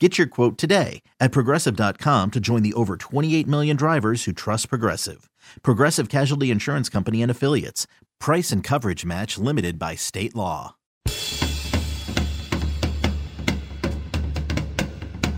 Get your quote today at progressive.com to join the over 28 million drivers who trust Progressive. Progressive Casualty Insurance Company and Affiliates. Price and coverage match limited by state law.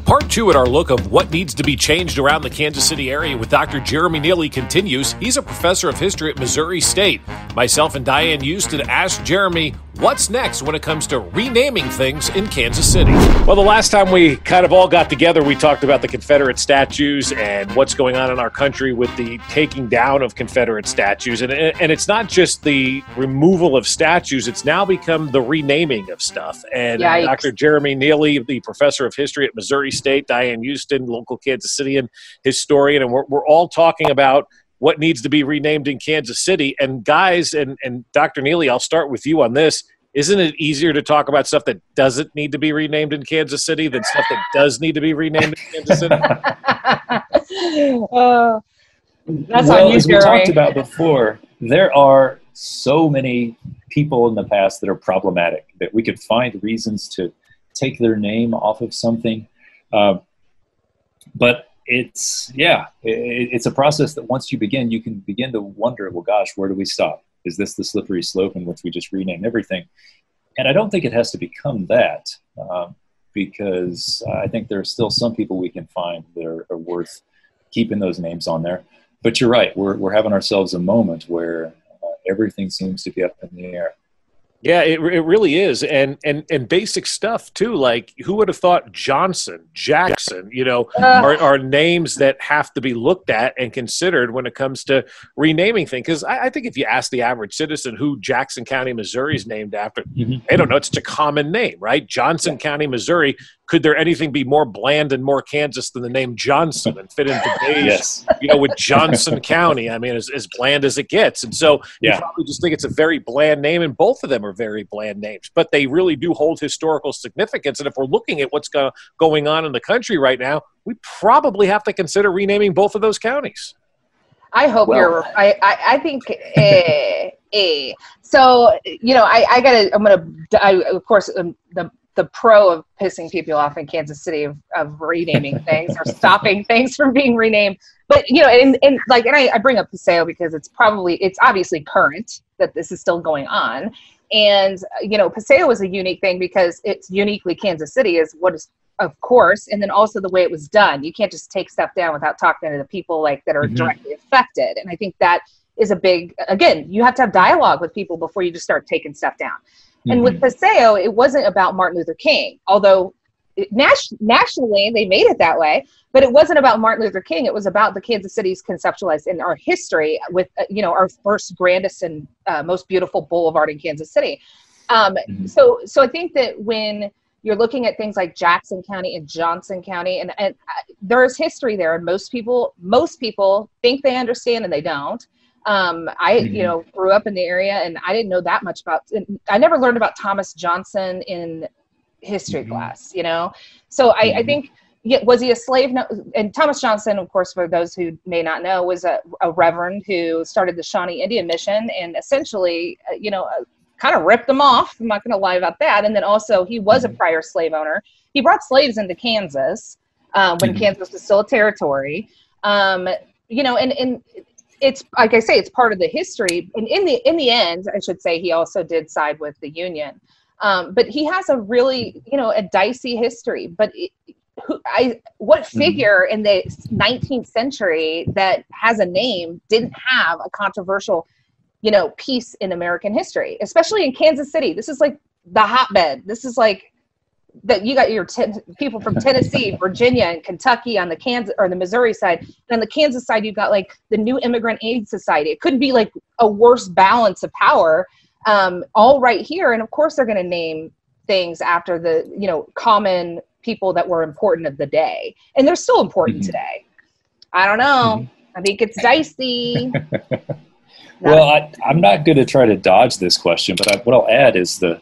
Part two at our look of what needs to be changed around the Kansas City area with Dr. Jeremy Neely continues. He's a professor of history at Missouri State. Myself and Diane Euston asked Jeremy what's next when it comes to renaming things in Kansas City. Well, the last time we kind of all got together, we talked about the Confederate statues and what's going on in our country with the taking down of Confederate statues. And, and it's not just the removal of statues, it's now become the renaming of stuff. And Yikes. Dr. Jeremy Neely, the professor of history at Missouri State, Diane Euston, local Kansas Cityan historian, and we're, we're all talking about what needs to be renamed in Kansas City. And guys, and, and Dr. Neely, I'll start with you on this. Isn't it easier to talk about stuff that doesn't need to be renamed in Kansas City than stuff that does need to be renamed in Kansas City? uh, that's well, as we talked about before, there are so many people in the past that are problematic that we could find reasons to take their name off of something. Uh, but it's yeah it, it's a process that once you begin you can begin to wonder well gosh where do we stop? Is this the slippery slope in which we just rename everything? And i don't think it has to become that uh, because i think there are still some people we can find that are, are, worth keeping those names on there. But you're right we're, we're having ourselves a moment where uh, everything seems to be up in the air yeah, it, it really is, and and and basic stuff too. Like who would have thought Johnson, Jackson, you know, uh, are, are names that have to be looked at and considered when it comes to renaming things. Because I, I, think if you ask the average citizen who Jackson County, Missouri is named after, mm-hmm. they don't know. It's a common name, right? Johnson yeah. County, Missouri could there anything be more bland and more Kansas than the name Johnson and fit into today's, yes. you know, with Johnson County? I mean, as, as bland as it gets. And so yeah. you probably just think it's a very bland name, and both of them are very bland names, but they really do hold historical significance. And if we're looking at what's go- going on in the country right now, we probably have to consider renaming both of those counties. I hope well, you're. I I, I think. Eh, eh. So you know, I I gotta. I'm gonna. I, of course, um, the the pro of pissing people off in Kansas City of, of renaming things or stopping things from being renamed. But you know, and, and like, and I, I bring up Paseo because it's probably it's obviously current that this is still going on. And you know, Paseo is a unique thing because it's uniquely Kansas City is what is of course, and then also the way it was done. You can't just take stuff down without talking to the people like that are mm-hmm. directly affected. And I think that is a big again, you have to have dialogue with people before you just start taking stuff down. And with mm-hmm. Paseo, it wasn't about Martin Luther King, although nas- nationally they made it that way. But it wasn't about Martin Luther King. It was about the Kansas City's conceptualized in our history with, uh, you know, our first grandest and uh, most beautiful boulevard in Kansas City. Um, mm-hmm. So, so I think that when you're looking at things like Jackson County and Johnson County, and, and uh, there is history there, and most people, most people think they understand and they don't. Um, I, mm-hmm. you know, grew up in the area and I didn't know that much about, I never learned about Thomas Johnson in history mm-hmm. class, you know? So I, mm-hmm. I think, yeah, was he a slave? No, and Thomas Johnson, of course, for those who may not know, was a, a reverend who started the Shawnee Indian Mission and essentially, uh, you know, uh, kind of ripped them off. I'm not going to lie about that. And then also, he was a mm-hmm. prior slave owner. He brought slaves into Kansas uh, when mm-hmm. Kansas was still a territory. Um, you know, and, and it's like I say, it's part of the history. And in the in the end, I should say, he also did side with the Union. Um, but he has a really, you know, a dicey history. But it, who I what Mm-hmm. figure in the 19th century that has a name didn't have a controversial, you know, piece in American history, especially in Kansas City. This is like the hotbed. This is like that you got your ten, people from Tennessee, Virginia, and Kentucky on the Kansas or the Missouri side. And on the Kansas side, you've got like the New Immigrant Aid Society. It couldn't be like a worse balance of power, um, all right here. And of course, they're going to name things after the you know common people that were important of the day, and they're still important Mhm. today. I don't know. I think it's dicey. Well, I, I'm not going to try to dodge this question, but I, what I'll add is the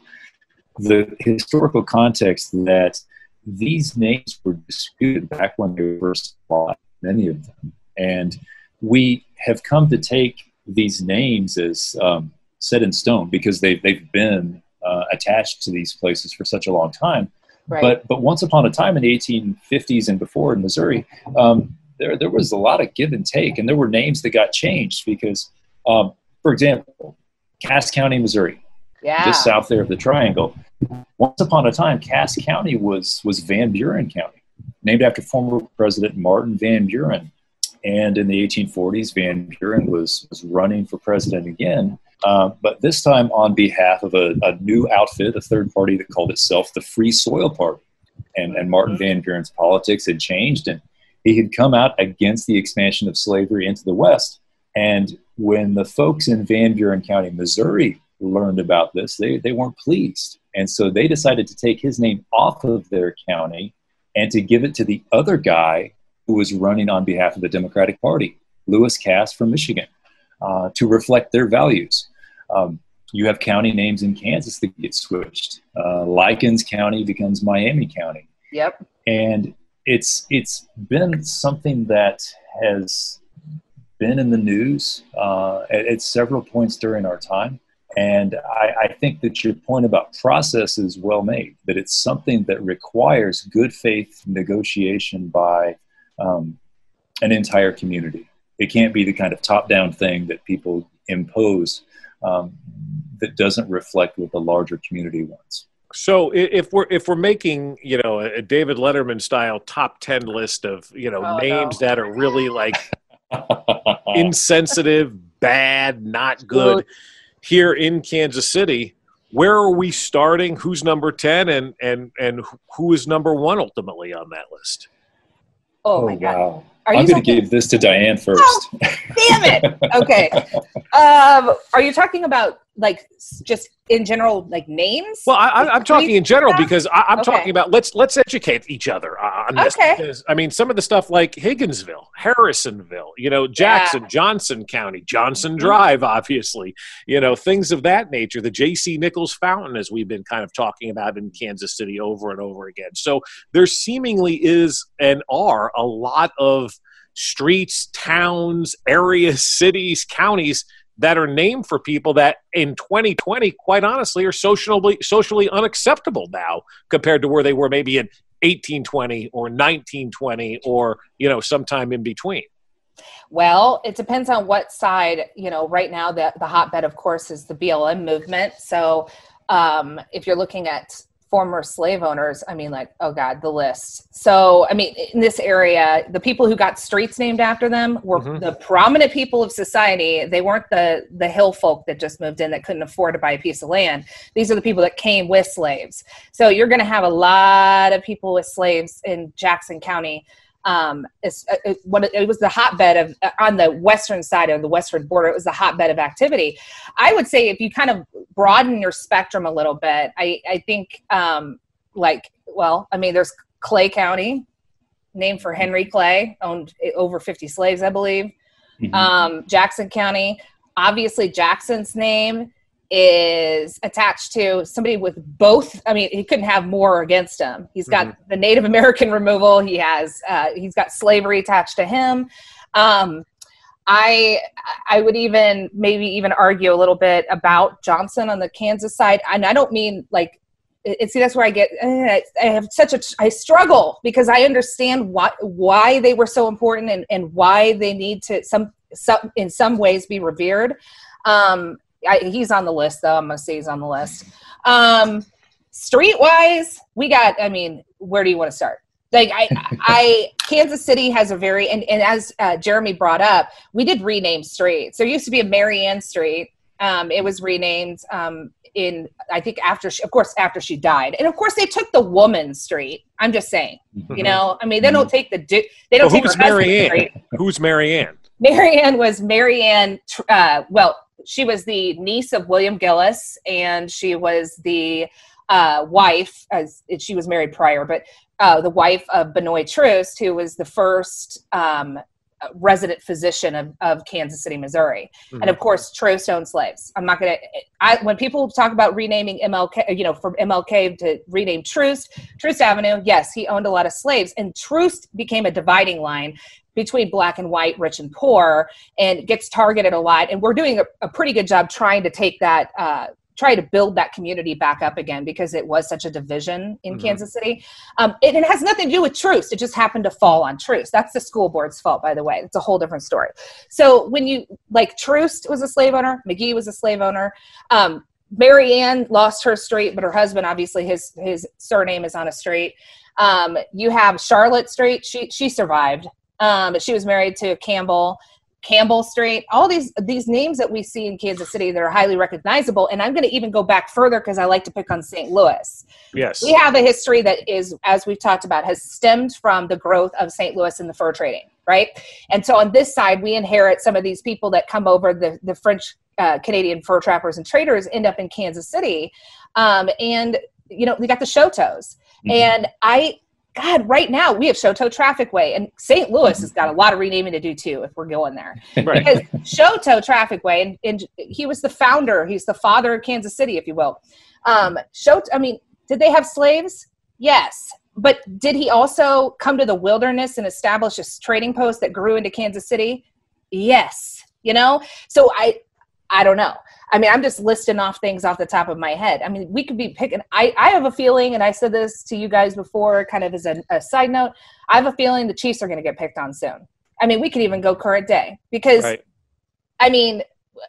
the historical context that these names were disputed back when they were first applied, many of them, and we have come to take these names as um, set in stone because they've they've been uh, attached to these places for such a long time. right. But but once upon a time in the 1850s and before in Missouri, um, there there was a lot of give and take, and there were names that got changed because, um, for example, Cass County, Missouri, yeah. just south there of the Triangle. Once upon a time, Cass County was was Van Buren County, named after former President Martin Van Buren. And in the 1840s, Van Buren was was running for president again, uh, but this time on behalf of a, a new outfit, a third party that called itself the Free Soil Party. And, and Martin Van Buren's politics had changed, and he had come out against the expansion of slavery into the West. And when the folks in Van Buren County, Missouri, learned about this, they, they weren't pleased. And so they decided to take his name off of their county and to give it to the other guy who was running on behalf of the Democratic Party, Lewis Cass from Michigan, uh, to reflect their values. Um, you have county names in Kansas that get switched. Uh, County becomes Miami County Yep. and it's it's been something that has been in the news uh, at, at several points during our time. And I, I think that your point about process is well made, that it's something that requires good faith negotiation by um, an entire community. It can't be the kind of top down thing that people impose um, that doesn't reflect what the larger community wants. So if we're if we're making you know a David Letterman style top ten list of you know Oh, names no. that are really like insensitive, bad, not good here in Kansas City, where are we starting? Who's number ten, and and and who is number one ultimately on that list? Oh, my god. wow. Are I'm going to give this to Diane first. Damn it. Okay. Um, are you talking about like just in general, like names? Well, I, I'm talking in general because I, I'm Okay. talking about let's let's educate each other on this. Okay. Because, I mean, some of the stuff like Higginsville, Harrisonville, you know, Jackson, Johnson County, Johnson Mm-hmm. Drive, obviously, you know, things of that nature. The J.C. Nichols Fountain, as we've been kind of talking about in Kansas City over and over again. So there seemingly is and are a lot of streets, towns, areas, cities, counties that are named for people that in 2020 quite honestly are socially socially unacceptable now compared to where they were maybe in 1820 or 1920 or you know sometime in between Well, it depends on what side, you know, right now the, the hotbed, of course, is the BLM movement. So um, if you're looking at former slave owners, I mean, like, oh God, the list. So, I mean, in this area, the people who got streets named after them were Mhm. the prominent people of society. They weren't the, the hill folk that just moved in that couldn't afford to buy a piece of land. These are the people that came with slaves. So you're going to have a lot of people with slaves in Jackson County um, it's, uh, it, it was the hotbed of uh, on the western side of the western border. It was the hotbed of activity. I would say if you kind of broaden your spectrum a little bit, I I think um, like well, I mean, there's Clay County, named for Henry Clay, owned over 50 slaves, I believe. Mhm. Um, Jackson County, obviously Jackson's name is attached to somebody with both i mean he couldn't have more against him. He's got the native american removal. He has uh, he's got slavery attached to him. Um, i i would even maybe even argue a little bit about johnson on the kansas side. And i don't mean like it, see that's where i get eh, i have such a i struggle because i understand what why they were so important and, and why they need to some some in some ways be revered. Um I, he's on the list though i'm gonna say he's on the list um streetwise we got i mean where do you want to start Like I, I, Kansas City has a very and, and as uh, Jeremy brought up, we did rename streets. There used to be a Marianne Street. Um, it was renamed um, in I think after she, of course after she died, and of course they took the woman street. I'm just saying, mm-hmm. you know, I mean they don't take the they don't well, take who's Marianne? Who's Marianne? Marianne was Marianne. Uh, well, she was the niece of William Gillis, and she was the uh, wife, as she was married prior, but uh, the wife of Benoist Troost, who was the first um, resident physician of, of Kansas City, Missouri. Mm-hmm. And of course, Troost owned slaves. I'm not going to, when people talk about renaming MLK, you know, from MLK to rename Troost, Troost Avenue, yes, he owned a lot of slaves. And Troost became a dividing line between black and white, rich and poor, and gets targeted a lot. And we're doing a, a pretty good job trying to take that uh, try to build that community back up again because it was such a division in mm-hmm. Kansas City. Um, it, it, has nothing to do with Troost. It just happened to fall on Troost. That's the school board's fault, by the way. It's a whole different story. So when you like Troost was a slave owner, McGee was a slave owner. Um, Ann lost her street, but her husband obviously his his surname is on a street. Um, you have Charlotte Street. She she survived. Um, she was married to Campbell. Campbell Street, all these these names that we see in Kansas City that are highly recognizable. And I'm going to even go back further because I like to pick on St. Louis. Yes, we have a history that is, as we've talked about, has stemmed from the growth of St. Louis in the fur trading, right? And so on this side, we inherit some of these people that come over the the French uh, Canadian fur trappers and traders end up in Kansas City, um, and you know we got the Chouteaus. Mm-hmm. And I God, right now we have Chouteau Trafficway, and St. Louis has got a lot of renaming to do too if we're going there. Right. Because Chouteau Trafficway, and, and, he was the founder, he's the father of Kansas City, if you will. Um, Chouteau, I mean, did they have slaves? Yes. But did he also come to the wilderness and establish a trading post that grew into Kansas City? Yes. You know, so I, I don't know. I mean, I'm just listing off things off the top of my head. I mean, we could be picking. I, I have a feeling, and I said this to you guys before, kind of as a, a side note. I have a feeling the Chiefs are going to get picked on soon. I mean, we could even go current day because, right. I mean,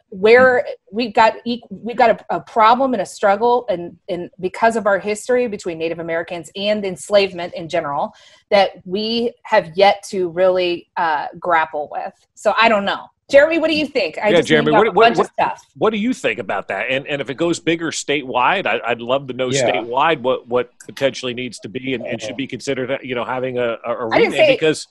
where we've got we've got a, a, problem and a struggle and and because of our history between native americans and enslavement in general that we have yet to really uh, grapple with so i don't know Jeremy, what do you think? I yeah, Jeremy, what, what, what, what, do you think about that? And and if it goes bigger statewide, I, would love to know yeah. statewide what what potentially needs to be and, and should be considered. You know, having a, a rename say, because.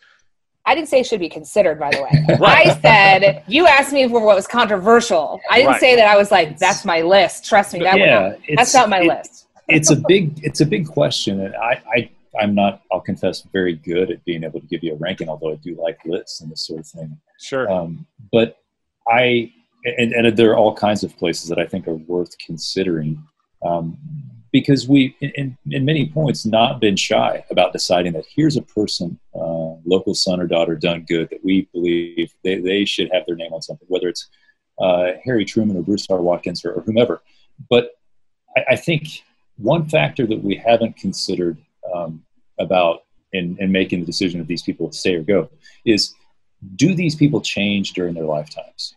I didn't say it should be considered, by the way. right. I said you asked me for what was controversial. I didn't right. say that I was like, "That's my list." Trust me, that yeah, that's not my it, list. it's a big, it's a big question, and I, I I'm not, I'll confess, very good at being able to give you a ranking, although I do like lists and this sort of thing. Sure. Um, but I, and, and, there are all kinds of places that I think are worth considering um, because we, in, in, many points, not been shy about deciding that here's a person, uh, local son or daughter done good that we believe they, they should have their name on something, whether it's uh, Harry Truman or Bruce R. Watkins or, or whomever. But I, I, think one factor that we haven't considered um, about in, in making the decision of these people to stay or go is do these people change during their lifetimes?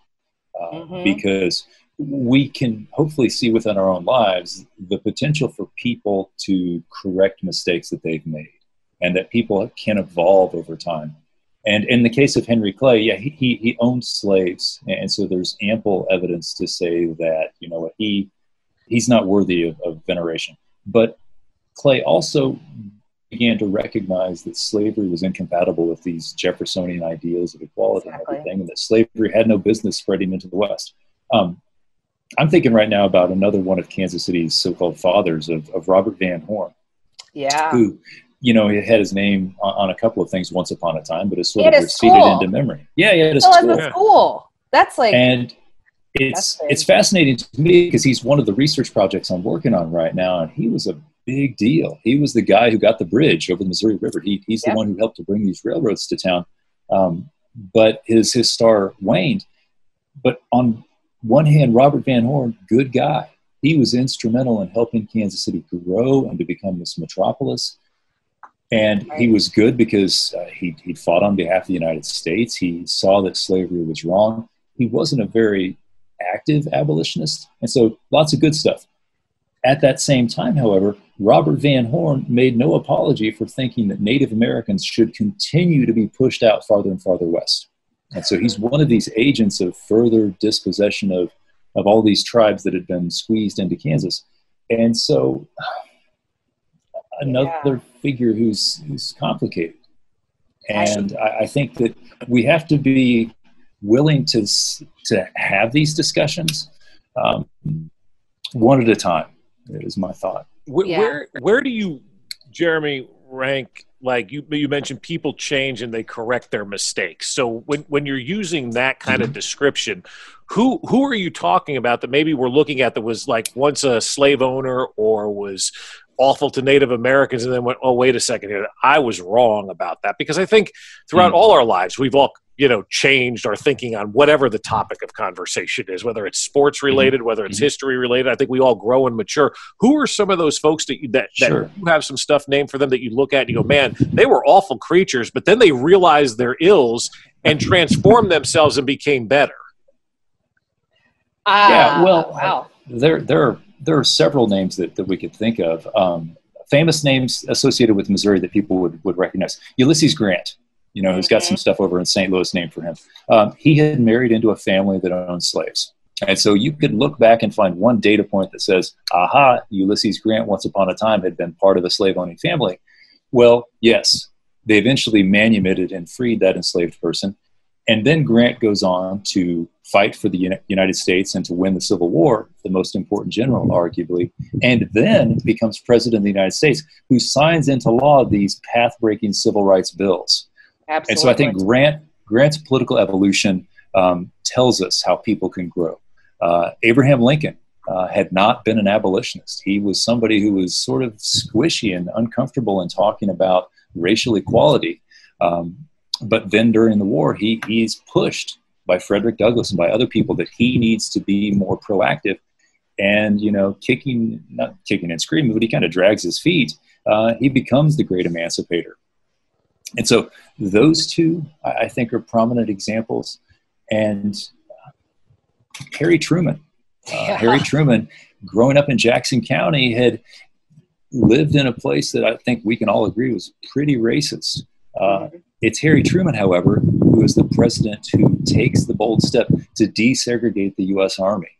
Uh, mm-hmm. Because we can hopefully see within our own lives the potential for people to correct mistakes that they've made and that people can evolve over time. And in the case of Henry Clay, yeah, he, he owned slaves. And so there's ample evidence to say that, you know, he, he's not worthy of, of veneration. But Clay also began to recognize that slavery was incompatible with these Jeffersonian ideas of equality exactly. and everything, and that slavery had no business spreading into the West. Um, I'm thinking right now about another one of Kansas City's so-called fathers of, of Robert Van Horn. Yeah. Who, you know, he had his name on, on, a couple of things once upon a time, but it's sort of receded school. into memory. Yeah, he had a school. school. That's like. And it's it's fascinating to me because he's one of the research projects I'm working on right now, and he was a big deal. He was the guy who got the bridge over the Missouri River. He, he's the one who helped to bring these railroads to town. Um, but his his star waned. But on one hand, Robert Van Horn, good guy. He was instrumental in helping Kansas City grow and to become this metropolis. And he was good because uh, he, he fought on behalf of the United States. He saw that slavery was wrong. He wasn't a very active abolitionist. And so lots of good stuff. At that same time, however, Robert Van Horn made no apology for thinking that Native Americans should continue to be pushed out farther and farther west. And so he's one of these agents of further dispossession of, of all these tribes that had been squeezed into Kansas. And so another yeah. figure who's, who's complicated. And I, I think that we have to be willing to, to have these discussions um, one at a time, is my thought. Where, yeah. where, where do you, Jeremy, rank like you you mentioned people change and they correct their mistakes so when when you're using that kind mm-hmm. of description who who are you talking about that maybe we're looking at that was like once a slave owner or was awful to native americans and then went oh wait a second here i was wrong about that because i think throughout mm-hmm. all our lives we've all you know changed our thinking on whatever the topic of conversation is whether it's sports mm-hmm. related mm-hmm. whether it's mm-hmm. history related i think we all grow and mature who are some of those folks that you, that, sure. that you have some stuff named for them that you look at and you go man they were awful creatures but then they realized their ills and transformed themselves and became better uh, yeah well wow. there there are there are several names that, that we could think of um, famous names associated with missouri that people would, would recognize ulysses grant you know, who's got some stuff over in St. Louis named for him. Um, he had married into a family that owned slaves. And so you could look back and find one data point that says, aha, Ulysses Grant once upon a time had been part of a slave owning family. Well, yes, they eventually manumitted and freed that enslaved person. And then Grant goes on to fight for the United States and to win the Civil War, the most important general, arguably, and then becomes president of the United States, who signs into law these path breaking civil rights bills. Absolutely. And so I think Grant Grant's political evolution um, tells us how people can grow. Uh, Abraham Lincoln uh, had not been an abolitionist. He was somebody who was sort of squishy and uncomfortable in talking about racial equality. Um, but then during the war, he, he's pushed by Frederick Douglass and by other people that he needs to be more proactive. And, you know, kicking, not kicking and screaming, but he kind of drags his feet. Uh, he becomes the great emancipator. And so those two, I think, are prominent examples. And uh, Harry Truman, uh. Harry Truman, growing up in Jackson County, had lived in a place that I think we can all agree was pretty racist. Uh, it's Harry Truman, however, who is the president who takes the bold step to desegregate the U.S. Army.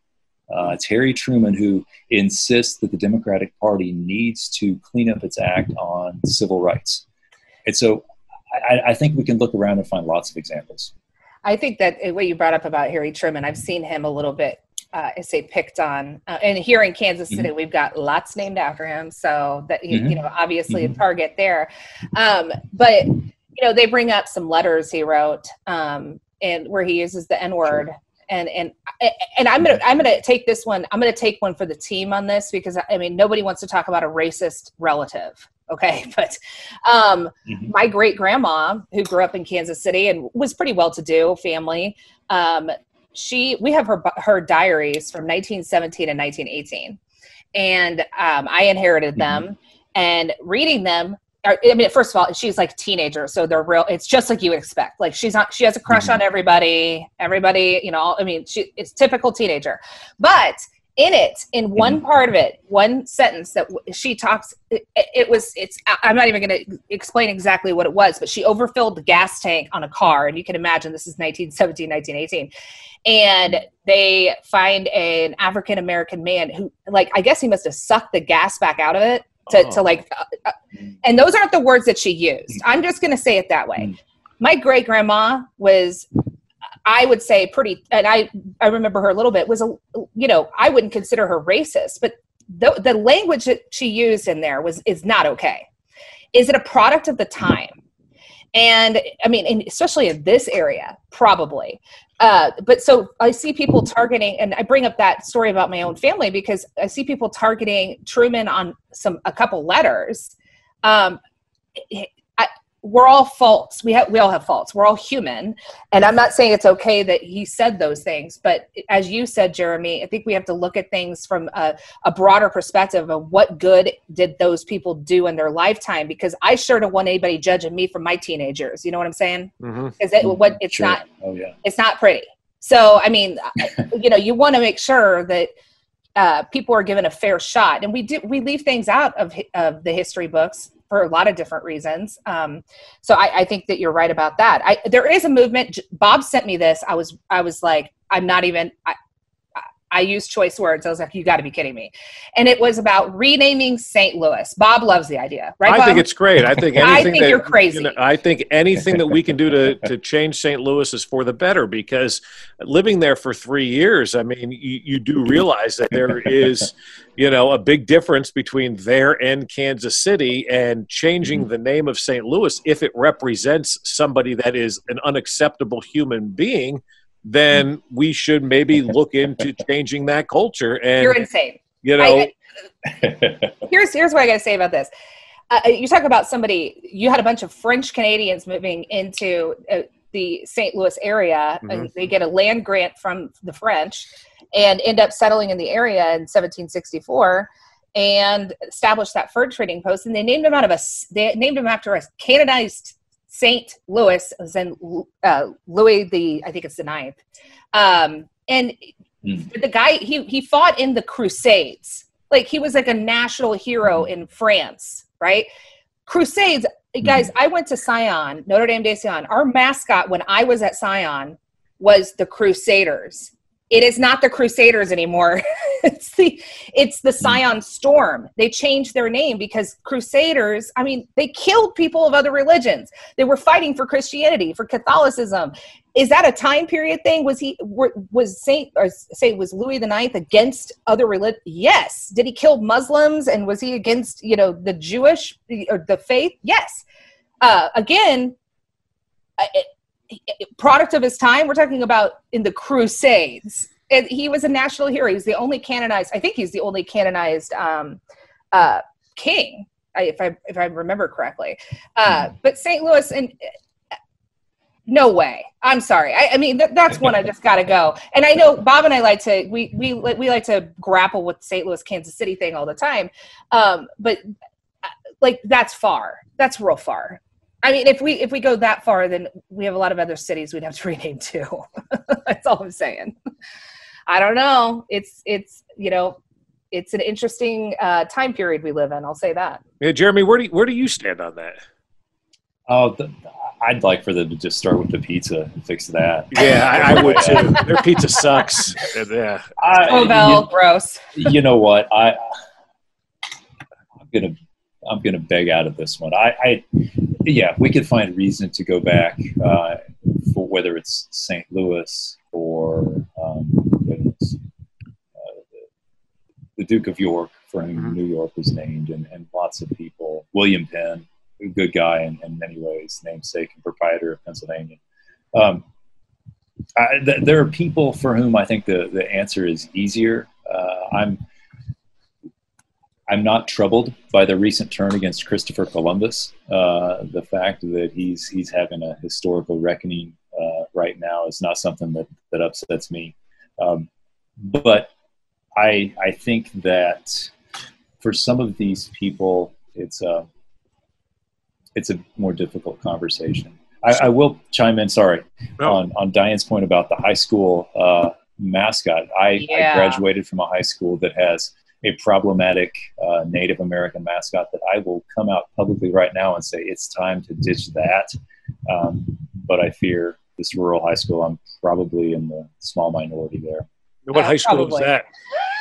Uh, it's Harry Truman who insists that the Democratic Party needs to clean up its act on civil rights. And so I, I think we can look around and find lots of examples. I think that what you brought up about Harry Truman, I've seen him a little bit, uh, I say picked on. Uh, and here in Kansas City, mm-hmm. we've got lots named after him. So that, mm-hmm. you know, obviously mm-hmm. a target there. Um, but, you know, they bring up some letters he wrote um, and where he uses the N word. Sure. And, and and I'm gonna I'm gonna take this one I'm gonna take one for the team on this because I mean nobody wants to talk about a racist relative okay but um, mm-hmm. my great grandma who grew up in kansas city and was pretty well to do family um, she we have her her diaries from 1917 and 1918 and um, i inherited mm-hmm. them and reading them I mean, first of all, she's like a teenager, so they're real. It's just like you would expect. Like she's not, she has a crush mm-hmm. on everybody. Everybody, you know. I mean, she it's typical teenager, but in it in one mm-hmm. part of it one sentence that she talks it, it was it's i'm not even going to explain exactly what it was but she overfilled the gas tank on a car and you can imagine this is 1917 1918 and they find an african american man who like i guess he must have sucked the gas back out of it to, oh. to like uh, uh, and those aren't the words that she used mm. i'm just going to say it that way mm. my great grandma was I would say pretty, and I I remember her a little bit was a you know I wouldn't consider her racist, but the the language that she used in there was is not okay. Is it a product of the time? And I mean, especially in this area, probably. Uh, but so I see people targeting, and I bring up that story about my own family because I see people targeting Truman on some a couple letters. Um, we're all faults. We have we all have faults. We're all human, and I'm not saying it's okay that he said those things, but as you said, Jeremy, I think we have to look at things from a, a broader perspective of what good did those people do in their lifetime. Because I sure don't want anybody judging me from my teenagers. You know what I'm saying? Mm-hmm. Is it what it's sure. not? Oh yeah, it's not pretty. So I mean, you know, you want to make sure that uh, people are given a fair shot. And we do we leave things out of of the history books for a lot of different reasons. Um, so I, I, think that you're right about that. I, there is a movement. Bob sent me this. I was I was like, I'm not even. I used choice words. I was like, you got to be kidding me. And it was about renaming St. Louis. Bob loves the idea, right? I think it's great. I think anything I think that, you're crazy. You know, I think anything that we can do to, to change St. Louis is for the better because living there for three years, I mean, you, you do realize that there is, you know, a big difference between there and Kansas City and changing mm-hmm. the name of St. Louis if it represents somebody that is an unacceptable human being – then we should maybe look into changing that culture. And you're insane. You know, I, here's here's what I got to say about this. Uh, uh, you talk about somebody. You had a bunch of French Canadians moving into uh, the St. Louis area, mm-hmm. and they get a land grant from the French, and end up settling in the area in 1764 and established that fur trading post. And they named them out of a they named them after a canonized St. Louis in uh, Louis the I think it's the ninth, um, and mm. the guy he he fought in the Crusades. Like he was like a national hero in France, right? Crusades, guys. Mm. I went to Sion, Notre Dame de Sion. Our mascot when I was at Sion was the Crusaders it is not the crusaders anymore. It's the it's the Sion storm. They changed their name because crusaders i mean they killed people of other religions. They were fighting for christianity for catholicism. Is that a time period thing? Was he was saint or say was louis the ninth against other religion yes. Did he kill muslims and was he against you know the jewish or the faith? Yes. Uh, again product of his time. We're talking about in the Crusades. And he was a national hero. He's the only canonized. I think he's the only canonized um, uh, king, if I if I remember correctly. Uh, but St. Louis and uh, no way. I'm sorry. I, I mean, th- that's one I just got to go. And I know Bob and I like to we we we like to grapple with St. Louis, Kansas City thing all the time. Um, but uh, like that's far. That's real far. I mean, if we if we go that far, then we have a lot of other cities we'd have to rename too. That's all I'm saying. I don't know. It's it's you know, it's an interesting uh, time period we live in. I'll say that. Yeah, Jeremy, where do you, where do you stand on that? Oh, the, I'd like for them to just start with the pizza and fix that. Yeah, I, I would too. Their pizza sucks. yeah. I, oh, no, gross. You know what? I I'm gonna I'm gonna beg out of this one. I, I yeah, we could find reason to go back uh, for whether it's St. Louis or um, uh, the Duke of York, for whom mm-hmm. New York was named, and, and lots of people. William Penn, a good guy in, in many ways, namesake and proprietor of Pennsylvania. Um, I, th- there are people for whom I think the, the answer is easier. Uh, I'm I'm not troubled by the recent turn against Christopher Columbus. Uh, the fact that he's he's having a historical reckoning uh, right now is not something that that upsets me. Um, but I I think that for some of these people, it's a it's a more difficult conversation. I, I will chime in. Sorry on on Diane's point about the high school uh, mascot. I, yeah. I graduated from a high school that has a problematic uh, Native American mascot that I will come out publicly right now and say it's time to ditch that. Um, but I fear this rural high school, I'm probably in the small minority there. What high school probably. was that?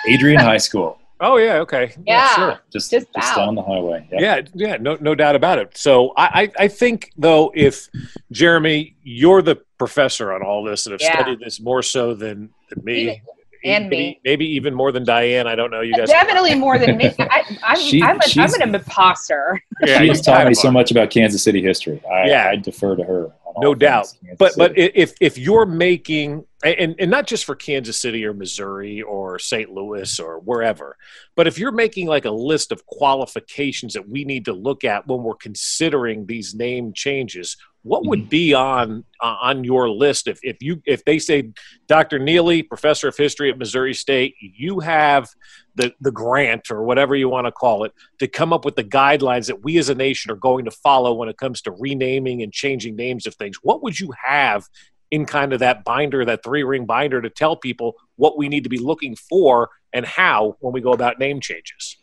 Adrian High School. Oh yeah, okay. Yeah, yeah sure. Just just, just down the highway. Yeah. yeah, yeah, no no doubt about it. So I, I, I think though if Jeremy, you're the professor on all this and have yeah. studied this more so than, than me and maybe, me. Maybe even more than Diane. I don't know. You guys definitely more than me. I, am she, I'm, a, I'm an imposter. Yeah, she's taught me so much about Kansas City history. I, yeah. I defer to her. No doubt. But City. but if if you're making and, and not just for Kansas City or Missouri or St. Louis or wherever, but if you're making like a list of qualifications that we need to look at when we're considering these name changes, what would mm-hmm. be on uh, on your list if, if you if they say dr neely professor of history at missouri state you have the the grant or whatever you want to call it to come up with the guidelines that we as a nation are going to follow when it comes to renaming and changing names of things what would you have in kind of that binder, that three ring binder, to tell people what we need to be looking for and how when we go about name changes.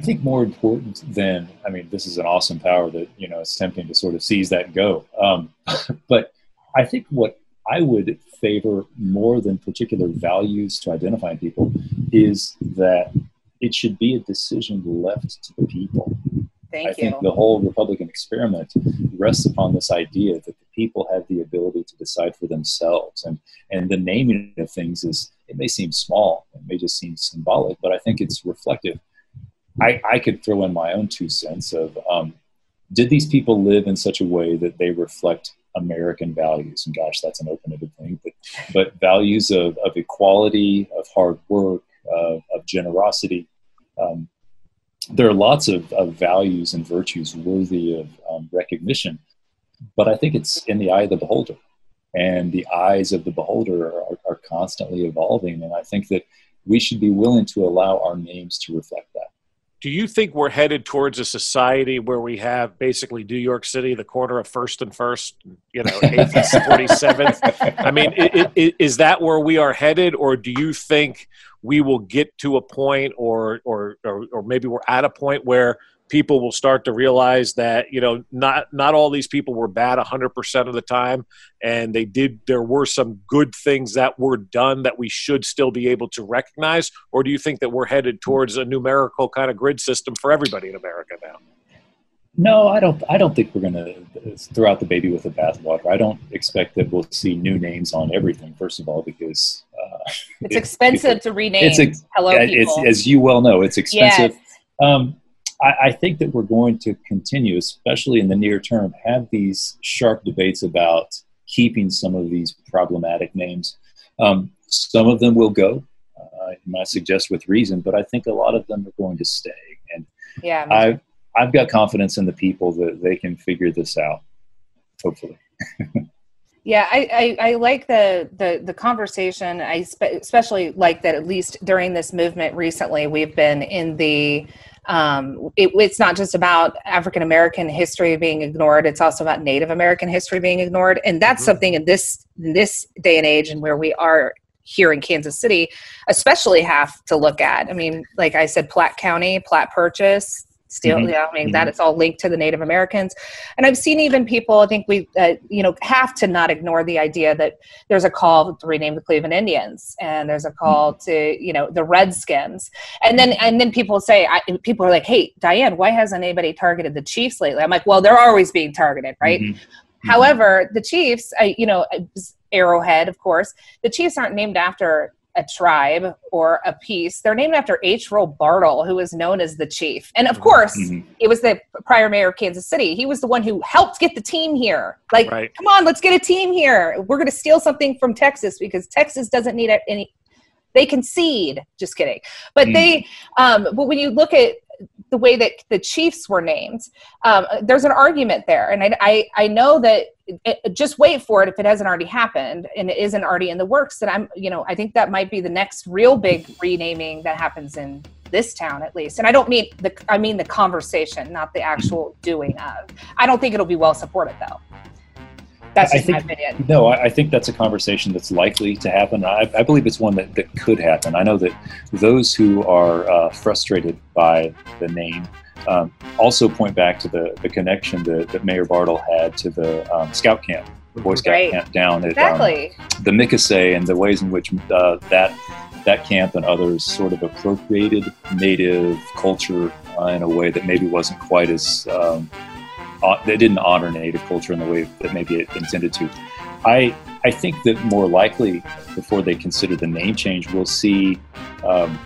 I think more important than I mean, this is an awesome power that you know it's tempting to sort of seize that and go. Um, but I think what I would favor more than particular values to identifying people is that it should be a decision left to the people. Thank you. I you. think the whole Republican experiment rests upon this idea that the people have the ability to decide for themselves. And, and the naming of things is, it may seem small, it may just seem symbolic, but I think it's reflective. I, I could throw in my own two cents of um, did these people live in such a way that they reflect American values? And gosh, that's an open-ended thing, but, but values of, of equality, of hard work, uh, of generosity. Um, there are lots of, of, values and virtues worthy of um, recognition, but I think it's in the eye of the beholder. And the eyes of the beholder are, are constantly evolving. And I think that we should be willing to allow our names to reflect do you think we're headed towards a society where we have basically New York City, the corner of First and First, you know, Eighth and Forty Seventh? I mean, it, it, is that where we are headed, or do you think we will get to a point, or or or, or maybe we're at a point where people will start to realize that you know not not all these people were bad 100% of the time and they did there were some good things that were done that we should still be able to recognize or do you think that we're headed towards a numerical kind of grid system for everybody in america now? No i don't i don't think we're going to throw out the baby with the bathwater. I don't expect that we'll see new names on everything first of all because uh, it's it, expensive it, to rename it's a, hello it's, as you well know it's expensive. Yes. um, I, I, think that we're going to continue, especially in the near term, have these sharp debates about keeping some of these problematic names. Um, some of them will go, uh, I might suggest with reason, but I think a lot of them are going to stay. And yeah, I've, I've got confidence in the people that they can figure this out, hopefully. Yeah, I, I, I, like the, the the conversation. I spe- especially like that. At least during this movement recently, we've been in the um, it, it's not just about African American history being ignored; it's also about Native American history being ignored, and that's mm-hmm. something in this in this day and age, and where we are here in Kansas City, especially have to look at. I mean, like I said, Platte County, Platte Purchase, still mm-hmm. yeah i mean mm-hmm. that it's all linked to the native americans and i've seen even people i think we uh, you know have to not ignore the idea that there's a call to rename the cleveland indians and there's a call mm-hmm. to you know the redskins and then and then people say I, people are like hey diane why hasn't anybody targeted the chiefs lately i'm like well they're always being targeted right mm-hmm. mm-hmm. however the chiefs I, you know arrowhead of course the chiefs aren't named after a tribe or a piece. They're named after H. Roe Bartle, who is known as the chief. And of mm-hmm. course, mm-hmm. it was the prior mayor of Kansas City. He was the one who helped get the team here. Like, right. come on, let's get a team here. We're going to steal something from Texas because Texas doesn't need any. They concede. Just kidding. But mm. they, um, but when you look at the way that the Chiefs were named. Um, there's an argument there, and I, I, I know that it, just wait for it if it hasn't already happened and it isn't already in the works. And I'm, you know, I think that might be the next real big renaming that happens in this town at least. And I don't mean the, I mean the conversation, not the actual doing of. I don't think it'll be well supported though. That's just I think, my opinion. No, I, think that's a conversation that's likely to happen. I, I, believe it's one that, that could happen. I know that those who are uh, frustrated by the name um, also point back to the, the connection that, that Mayor Bartle had to the um, scout camp, the Boy Scout right. camp down at um, exactly. um, the Mic-O-Say, and the ways in which uh, that that camp and others sort of appropriated Native culture uh, in a way that maybe wasn't quite as um, they didn't honor Native culture in the way that maybe it intended to. I I think that more likely, before they consider the name change, we'll see um,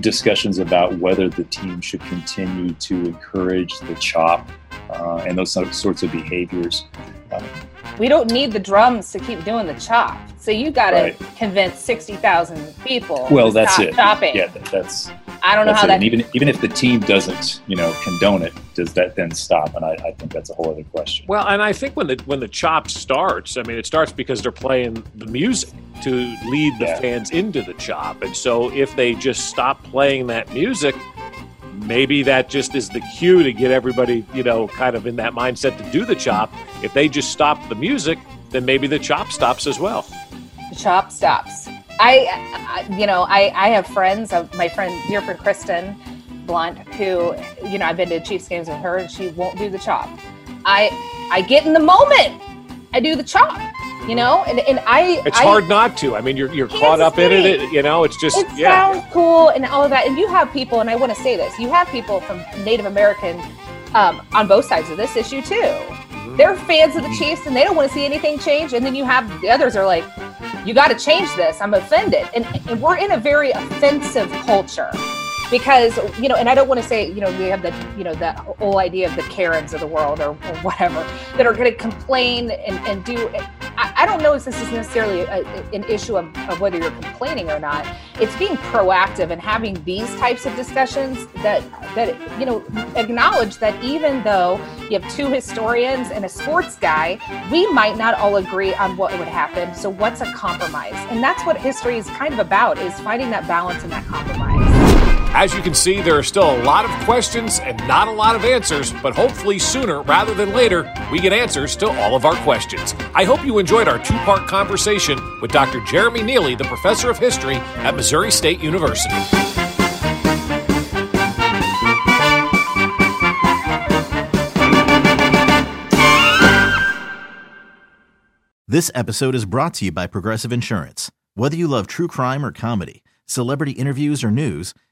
discussions about whether the team should continue to encourage the chop uh, and those sorts of behaviors. Um, we don't need the drums to keep doing the chop. So you got to right. convince sixty thousand people. Well, that's it. Chopping. Yeah, that's. I don't know how it. that. And even even if the team doesn't, you know, condone it, does that then stop? And I, I think that's a whole other question. Well, and I think when the when the chop starts, I mean, it starts because they're playing the music to lead the yeah. fans into the chop, and so if they just stop playing that music, maybe that just is the cue to get everybody, you know, kind of in that mindset to do the chop. If they just stop the music, then maybe the chop stops as well. The chop stops. I, I you know, I, I have friends, of my friend, dear friend Kristen Blunt, who, you know, I've been to Chiefs games with her and she won't do the chop. I, I get in the moment. I do the chop, you know, and, and I. It's I, hard not to. I mean, you're, you're caught up in it, it. You know, it's just, it yeah. sounds cool and all of that. And you have people, and I want to say this you have people from Native American um, on both sides of this issue too. Mm-hmm. They're fans of the Chiefs and they don't want to see anything change. And then you have the others are like, you got to change this. I'm offended. And, and we're in a very offensive culture because you know and i don't want to say you know we have the you know that whole idea of the karens of the world or, or whatever that are going to complain and, and do I, I, don't know if this is necessarily a, an issue of, of, whether you're complaining or not. It's being proactive and having these types of discussions that that you know acknowledge that even though you have two historians and a sports guy we might not all agree on what would happen. So what's a compromise? And that's what history is kind of about is finding that balance and that compromise as you can see, there are still a lot of questions and not a lot of answers, but hopefully sooner rather than later, we get answers to all of our questions. I hope you enjoyed our two part conversation with Dr. Jeremy Neely, the professor of history at Missouri State University. This episode is brought to you by Progressive Insurance. Whether you love true crime or comedy, celebrity interviews or news,